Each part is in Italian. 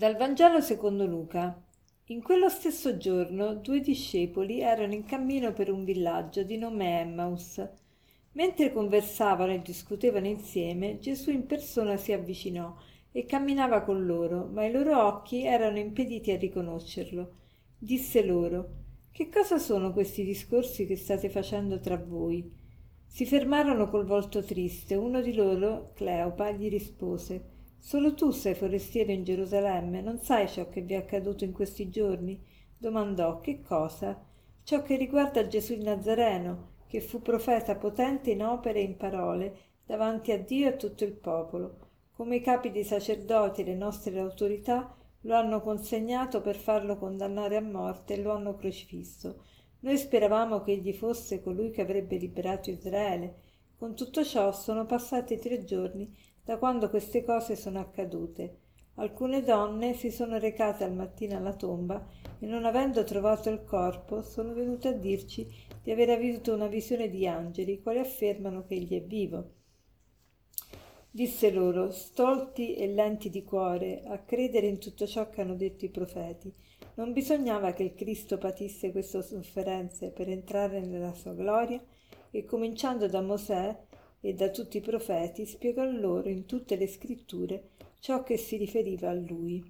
Dal Vangelo secondo Luca. In quello stesso giorno due discepoli erano in cammino per un villaggio di nome Emmaus. Mentre conversavano e discutevano insieme, Gesù in persona si avvicinò e camminava con loro, ma i loro occhi erano impediti a riconoscerlo. Disse loro: Che cosa sono questi discorsi che state facendo tra voi? Si fermarono col volto triste. Uno di loro, Cleopa, gli rispose: Solo tu sei forestiero in Gerusalemme, non sai ciò che vi è accaduto in questi giorni? Domandò. Che cosa? Ciò che riguarda Gesù il Nazareno, che fu profeta potente in opere e in parole, davanti a Dio e a tutto il popolo. Come i capi dei sacerdoti e le nostre autorità lo hanno consegnato per farlo condannare a morte e lo hanno crocifisso. Noi speravamo che egli fosse colui che avrebbe liberato Israele. Con tutto ciò sono passati tre giorni da quando queste cose sono accadute. Alcune donne si sono recate al mattino alla tomba e non avendo trovato il corpo sono venute a dirci di aver avuto una visione di angeli, i quali affermano che egli è vivo. Disse loro, stolti e lenti di cuore, a credere in tutto ciò che hanno detto i profeti. Non bisognava che il Cristo patisse queste sofferenze per entrare nella sua gloria? E cominciando da Mosè e da tutti i profeti spiegò loro in tutte le scritture ciò che si riferiva a lui.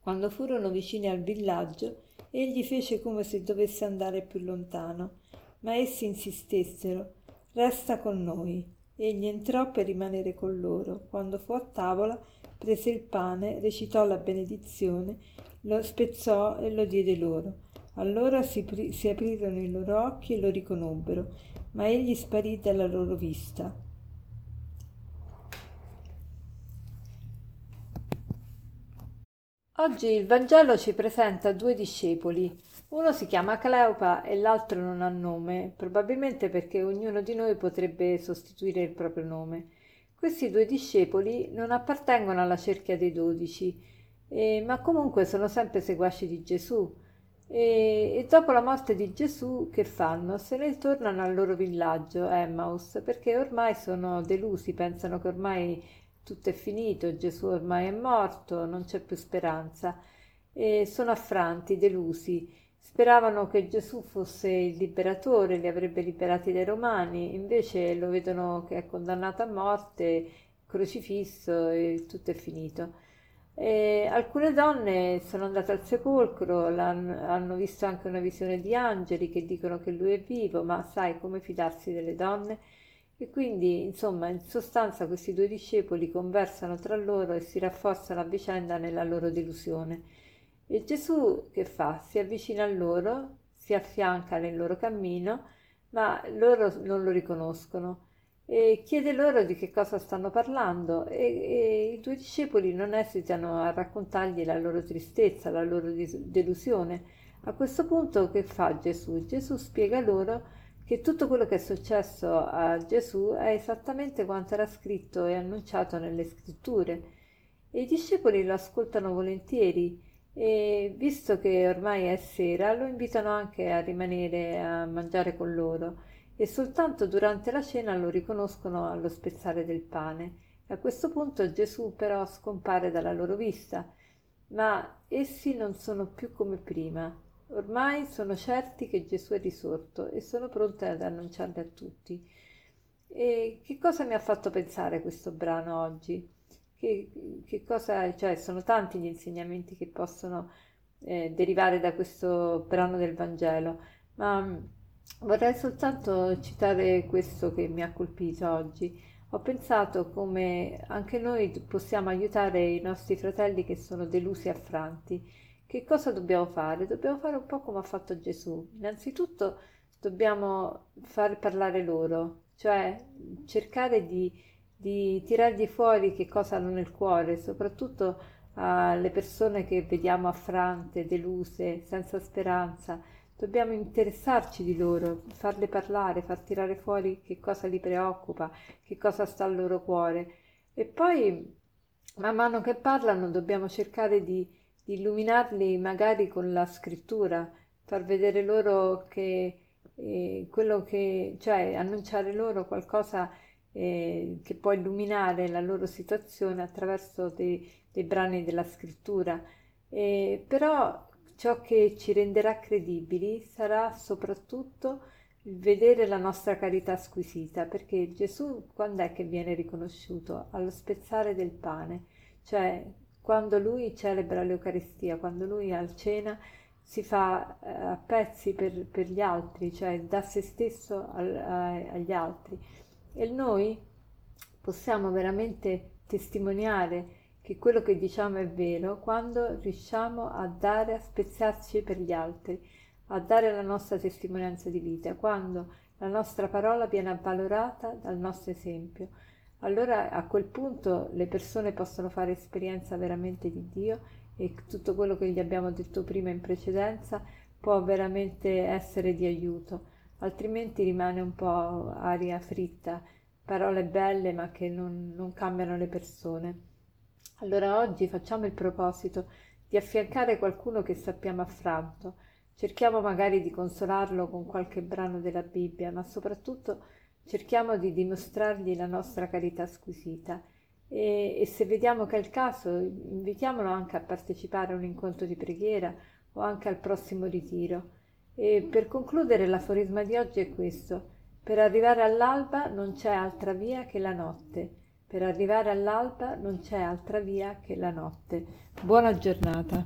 Quando furono vicini al villaggio, egli fece come se dovesse andare più lontano, ma essi insistessero Resta con noi. Egli entrò per rimanere con loro. Quando fu a tavola, prese il pane, recitò la benedizione, lo spezzò e lo diede loro. Allora si, si aprirono i loro occhi e lo riconobbero ma egli sparì dalla loro vista. Oggi il Vangelo ci presenta due discepoli. Uno si chiama Cleopa e l'altro non ha nome, probabilmente perché ognuno di noi potrebbe sostituire il proprio nome. Questi due discepoli non appartengono alla cerchia dei dodici, eh, ma comunque sono sempre seguaci di Gesù e, e, dopo la morte di Gesù che fanno? Se ne tornano al loro villaggio, Emmaus, perché ormai sono delusi, pensano che ormai tutto è finito, Gesù ormai è morto, non c'è più speranza. E sono affranti, delusi. Speravano che Gesù fosse il liberatore, li avrebbe liberati dai romani, invece lo vedono che è condannato a morte, crocifisso e tutto è finito. E alcune donne sono andate al sepolcro, hanno visto anche una visione di angeli che dicono che lui è vivo, ma sai come fidarsi delle donne? E quindi, insomma, in sostanza questi due discepoli conversano tra loro e si rafforzano a vicenda nella loro delusione. E Gesù che fa? Si avvicina a loro, si affianca nel loro cammino, ma loro non lo riconoscono e chiede loro di che cosa stanno parlando e, e, i due discepoli non esitano a raccontargli la loro tristezza, la loro delusione. A questo punto che fa Gesù? Gesù spiega loro che tutto quello che è successo a Gesù è esattamente quanto era scritto e annunciato nelle scritture e i discepoli lo ascoltano volentieri e visto che ormai è sera lo invitano anche a rimanere a mangiare con loro e soltanto durante la cena lo riconoscono allo spezzare del pane. A questo punto Gesù però scompare dalla loro vista, ma essi non sono più come prima. Ormai sono certi che Gesù è risorto e sono pronti ad annunciarli a tutti. E che cosa mi ha fatto pensare questo brano oggi? Che, che cosa, cioè, sono tanti gli insegnamenti che possono eh, derivare da questo brano del Vangelo, ma Vorrei soltanto citare questo che mi ha colpito oggi. Ho pensato come anche noi possiamo aiutare i nostri fratelli che sono delusi e affranti. Che cosa dobbiamo fare? Dobbiamo fare un po' come ha fatto Gesù. Innanzitutto dobbiamo far parlare loro, cioè cercare di, di tirargli fuori che cosa hanno nel cuore, soprattutto alle persone che vediamo affrante, deluse, senza speranza Dobbiamo interessarci di loro, farle parlare, far tirare fuori che cosa li preoccupa, che cosa sta al loro cuore. E poi, man mano che parlano, dobbiamo cercare di, di illuminarli magari con la scrittura, far vedere loro che eh, quello che, cioè annunciare loro qualcosa eh, che può illuminare la loro situazione attraverso dei, dei brani della scrittura. Eh, però ciò che ci renderà credibili sarà soprattutto il vedere la nostra carità squisita, perché Gesù quando è che viene riconosciuto? Allo spezzare del pane, cioè quando lui celebra l'Eucaristia, quando lui al cena si fa eh, a pezzi per, per, gli altri, cioè da se stesso al, a, agli altri. E noi possiamo veramente testimoniare che quello che diciamo è vero quando riusciamo a dare, a spezzarci per gli altri, a dare la nostra testimonianza di vita, quando la nostra parola viene avvalorata dal nostro esempio. Allora a quel punto le persone possono fare esperienza veramente di Dio e tutto quello che gli abbiamo detto prima in precedenza può veramente essere di aiuto, altrimenti rimane un po' aria fritta, parole belle ma che non, non cambiano le persone. Allora oggi facciamo il proposito di affiancare qualcuno che sappiamo affranto, cerchiamo magari di consolarlo con qualche brano della Bibbia, ma soprattutto cerchiamo di dimostrargli la nostra carità squisita e, e se vediamo che è il caso, invitiamolo anche a partecipare a un incontro di preghiera o anche al prossimo ritiro. E per concludere l'aforisma di oggi è questo. Per arrivare all'alba non c'è altra via che la notte. Per arrivare all'alba non c'è altra via che la notte. Buona giornata.